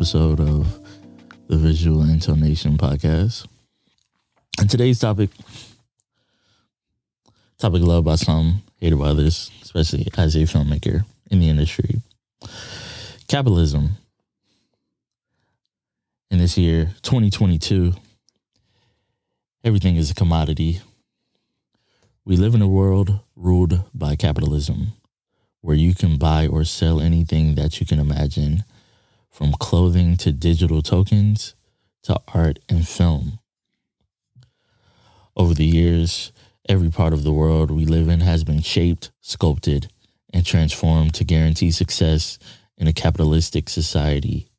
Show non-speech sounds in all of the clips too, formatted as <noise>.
episode of the Visual Intonation Podcast. And today's topic, topic loved by some, hated by others, especially as a filmmaker in the industry. Capitalism. In this year, 2022, everything is a commodity. We live in a world ruled by capitalism, where you can buy or sell anything that you can imagine from clothing to digital tokens to art and film. Over the years, every part of the world we live in has been shaped, sculpted, and transformed to guarantee success in a capitalistic society.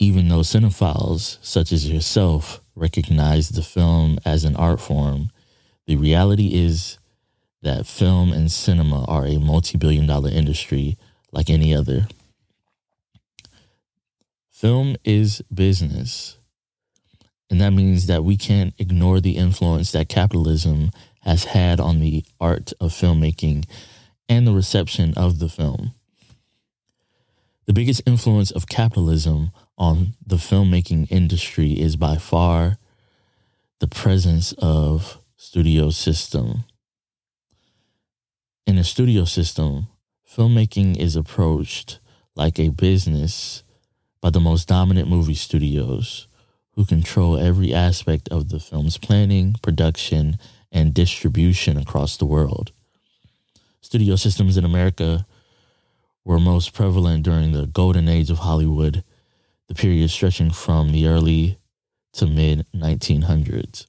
Even though cinephiles such as yourself recognize the film as an art form, the reality is that film and cinema are a multi billion dollar industry like any other. Film is business. And that means that we can't ignore the influence that capitalism has had on the art of filmmaking and the reception of the film. The biggest influence of capitalism on the filmmaking industry is by far the presence of studio system. In a studio system, filmmaking is approached like a business by the most dominant movie studios who control every aspect of the film's planning, production, and distribution across the world. Studio systems in America were most prevalent during the golden age of Hollywood, the period stretching from the early to mid 1900s.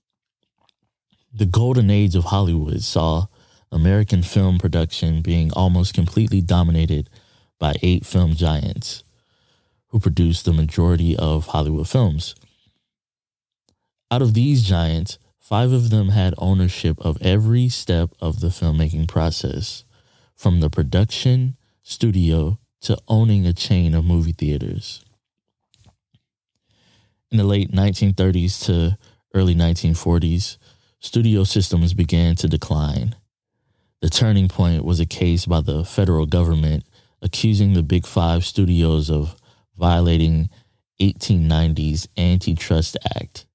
The golden age of Hollywood saw American film production being almost completely dominated by eight film giants who produced the majority of Hollywood films. Out of these giants, five of them had ownership of every step of the filmmaking process, from the production, studio, to owning a chain of movie theaters. In the late 1930s to early 1940s, studio systems began to decline. The turning point was a case by the federal government accusing the Big Five studios of violating 1890's Antitrust Act.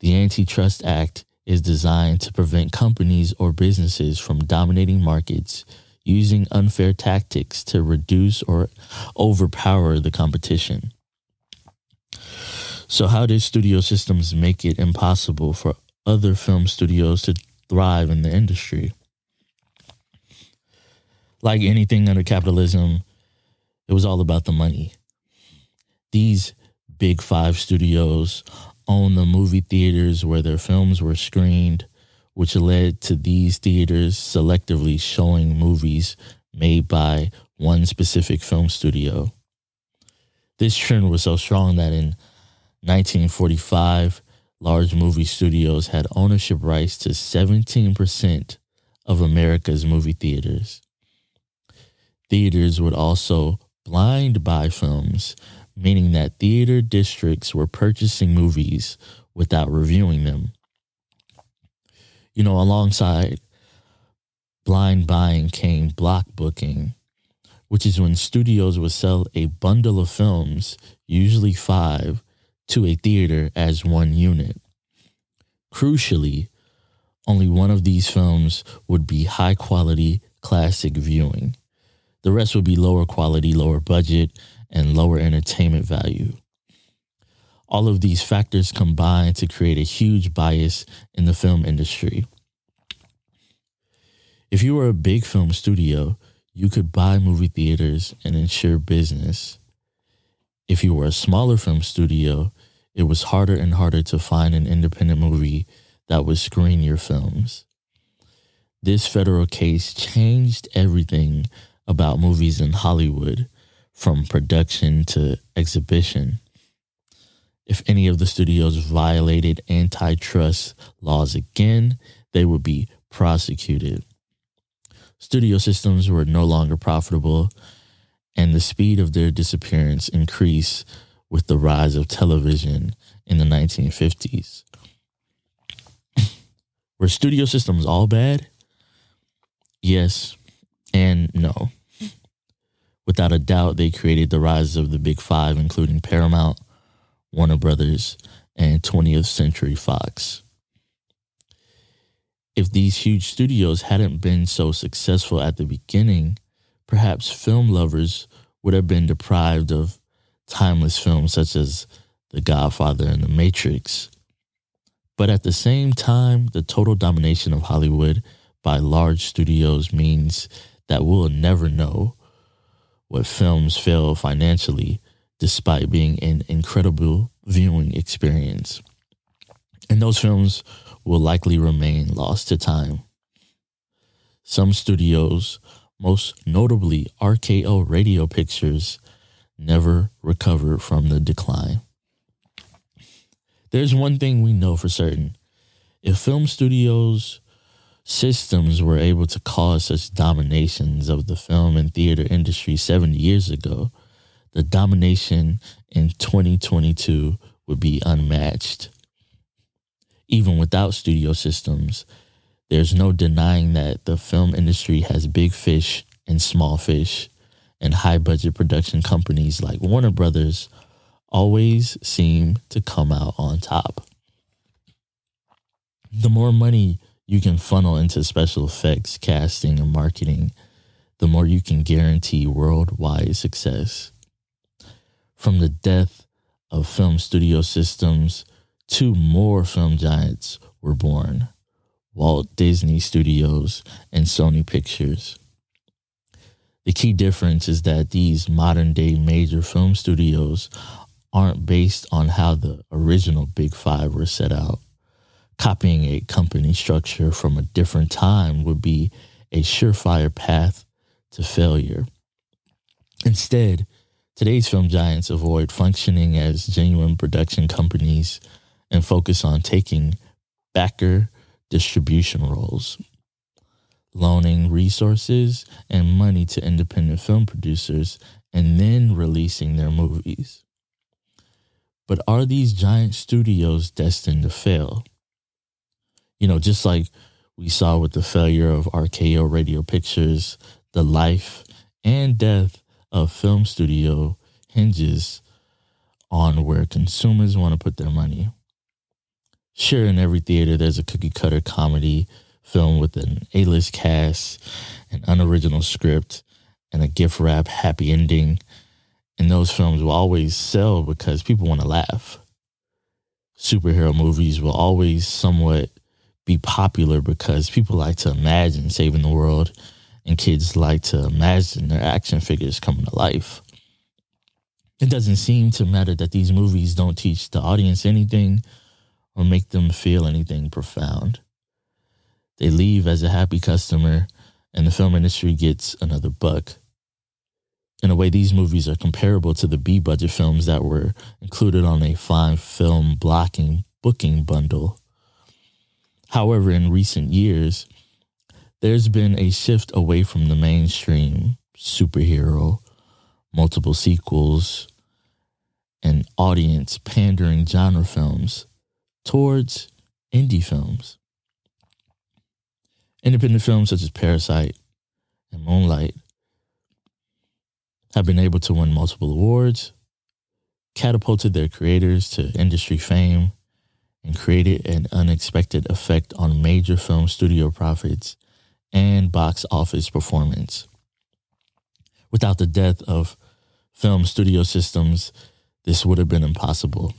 The Antitrust Act is designed to prevent companies or businesses from dominating markets using unfair tactics to reduce or overpower the competition. So, how did studio systems make it impossible for other film studios to thrive in the industry? Like anything under capitalism, it was all about the money. These big five studios own the movie theaters where their films were screened, which led to these theaters selectively showing movies made by one specific film studio. This trend was so strong that in 1945, large movie studios had ownership rights to 17% of America's movie theaters. Theaters would also blind buy films, meaning that theater districts were purchasing movies without reviewing them. You know, alongside blind buying came block booking, which is when studios would sell a bundle of films, usually five, to a theater as one unit. Crucially, only one of these films would be high quality classic viewing. The rest would be lower quality, lower budget, and lower entertainment value. All of these factors combine to create a huge bias in the film industry. If you were a big film studio, you could buy movie theaters and ensure business. If you were a smaller film studio, it was harder and harder to find an independent movie that would screen your films. This federal case changed everything about movies in Hollywood from production to exhibition. If any of the studios violated antitrust laws again, they would be prosecuted. Studio systems were no longer profitable, and the speed of their disappearance increased with the rise of television in the 1950s. <clears throat> Were studio systems all bad? Yes and no. Without a doubt, they created the rise of the Big Five, including Paramount, Warner Brothers, and 20th Century Fox. If these huge studios hadn't been so successful at the beginning, perhaps film lovers would have been deprived of timeless films such as The Godfather and The Matrix. But at the same time, the total domination of Hollywood by large studios means that we'll never know what films fail financially despite being an incredible viewing experience. And those films will likely remain lost to time. Some studios, most notably RKO Radio Pictures, never recovered from the decline. There's one thing we know for certain. If film studios systems were able to cause such dominations of the film and theater industry 70 years ago, the domination in 2022 would be unmatched. Even without studio systems, there's no denying that the film industry has big fish and small fish, and high budget production companies like Warner Brothers always seem to come out on top. The more money you can funnel into special effects, casting, and marketing, the more you can guarantee worldwide success. From the death of film studio systems, two more film giants were born Walt Disney Studios and Sony Pictures. The key difference is that these modern day major film studios aren't based on how the original Big Five were set out. Copying a company structure from a different time would be a surefire path to failure. Instead, today's film giants avoid functioning as genuine production companies and focus on taking backer distribution roles, loaning resources and money to independent film producers, and then releasing their movies. But are these giant studios destined to fail? You know, just like we saw with the failure of RKO Radio Pictures, the life and death of film studio hinges on where consumers want to put their money. Sure, in every theater, there's a cookie cutter comedy film with an A list cast, an unoriginal script, and a gift wrap happy ending and those films will always sell because people want to laugh. Superhero movies will always somewhat be popular because people like to imagine saving the world and kids like to imagine their action figures coming to life. It doesn't seem to matter that these movies don't teach the audience anything or make them feel anything profound. They leave as a happy customer and the film industry gets another buck in a way, these movies are comparable to the B budget films that were included on a fine film blocking booking bundle. However, in recent years, there's been a shift away from the mainstream superhero, multiple sequels, and audience pandering genre films towards indie films. Independent films such as Parasite and Moonlight have been able to win multiple awards, catapulted their creators to industry fame, and created an unexpected effect on major film studio profits and box office performance. Without the death of film studio systems, this would have been impossible.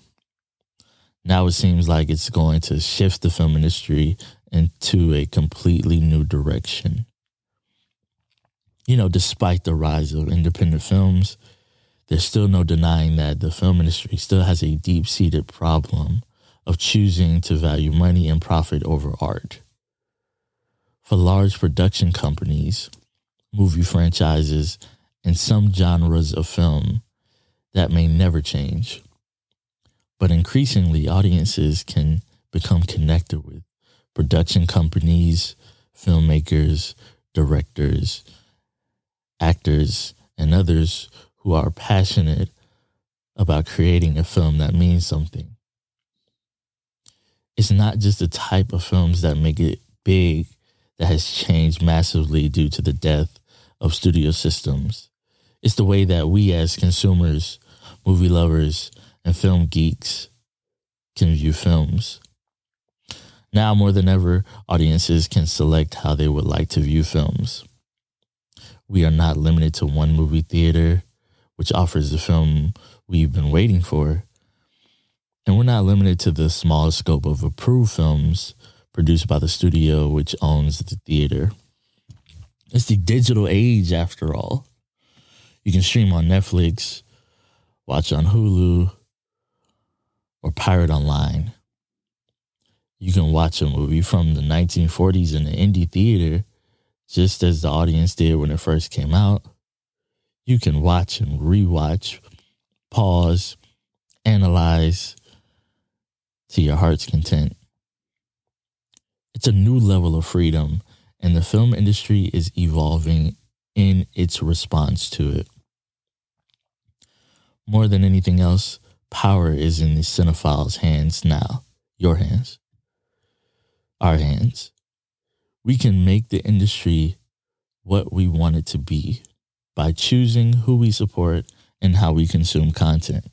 Now it seems like it's going to shift the film industry into a completely new direction you know, despite the rise of independent films, there's still no denying that the film industry still has a deep seated problem of choosing to value money and profit over art. For large production companies, movie franchises, and some genres of film, that may never change. But increasingly, audiences can become connected with production companies, filmmakers, directors, actors, and others who are passionate about creating a film that means something. It's not just the type of films that make it big that has changed massively due to the death of studio systems. It's the way that we as consumers, movie lovers, and film geeks can view films. Now more than ever, audiences can select how they would like to view films. We are not limited to one movie theater, which offers the film we've been waiting for. And we're not limited to the small scope of approved films produced by the studio which owns the theater. It's the digital age, after all. You can stream on Netflix, watch on Hulu, or pirate online. You can watch a movie from the 1940s in the indie theater, just as the audience did when it first came out. You can watch and rewatch, pause, analyze to your heart's content. It's a new level of freedom and the film industry is evolving in its response to it. More than anything else, power is in the cinephiles' hands now. Your hands. Our hands. We can make the industry what we want it to be by choosing who we support and how we consume content.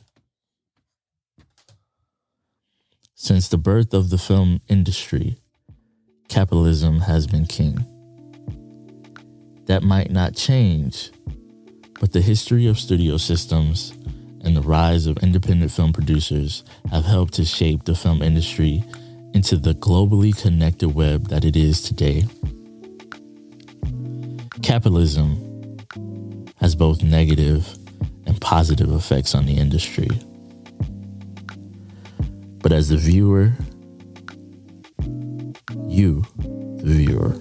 Since the birth of the film industry, capitalism has been king. That might not change, but the history of studio systems and the rise of independent film producers have helped to shape the film industry into the globally connected web that it is today. Capitalism has both negative and positive effects on the industry. But as the viewer you, the viewer,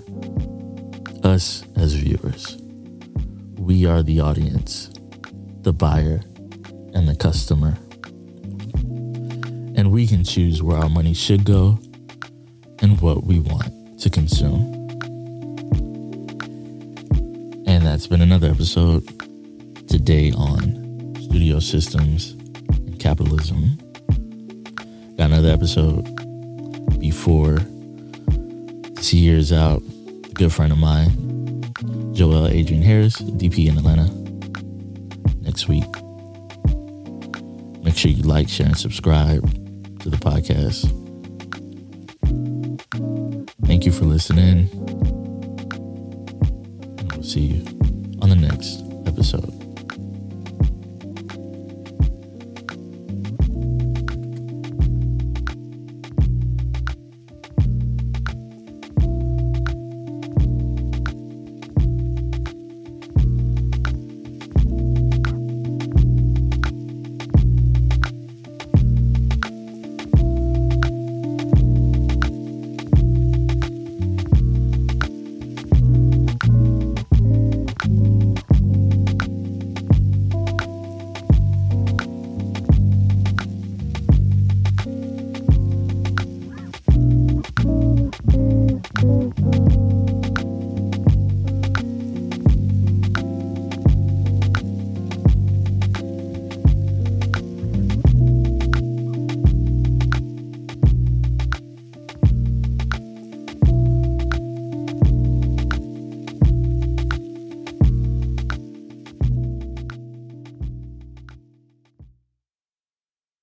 us as viewers. We are the audience, the buyer, and the customer. And we can choose where our money should go and what we want to consume. And that's been another episode today on studio systems and capitalism. Another episode before this year's out. A good friend of mine, Joel Adrian Harris, DP in Atlanta. Next week. Make sure you like, share, and subscribe to the podcast. Thank you for listening. And we'll see you on the next episode.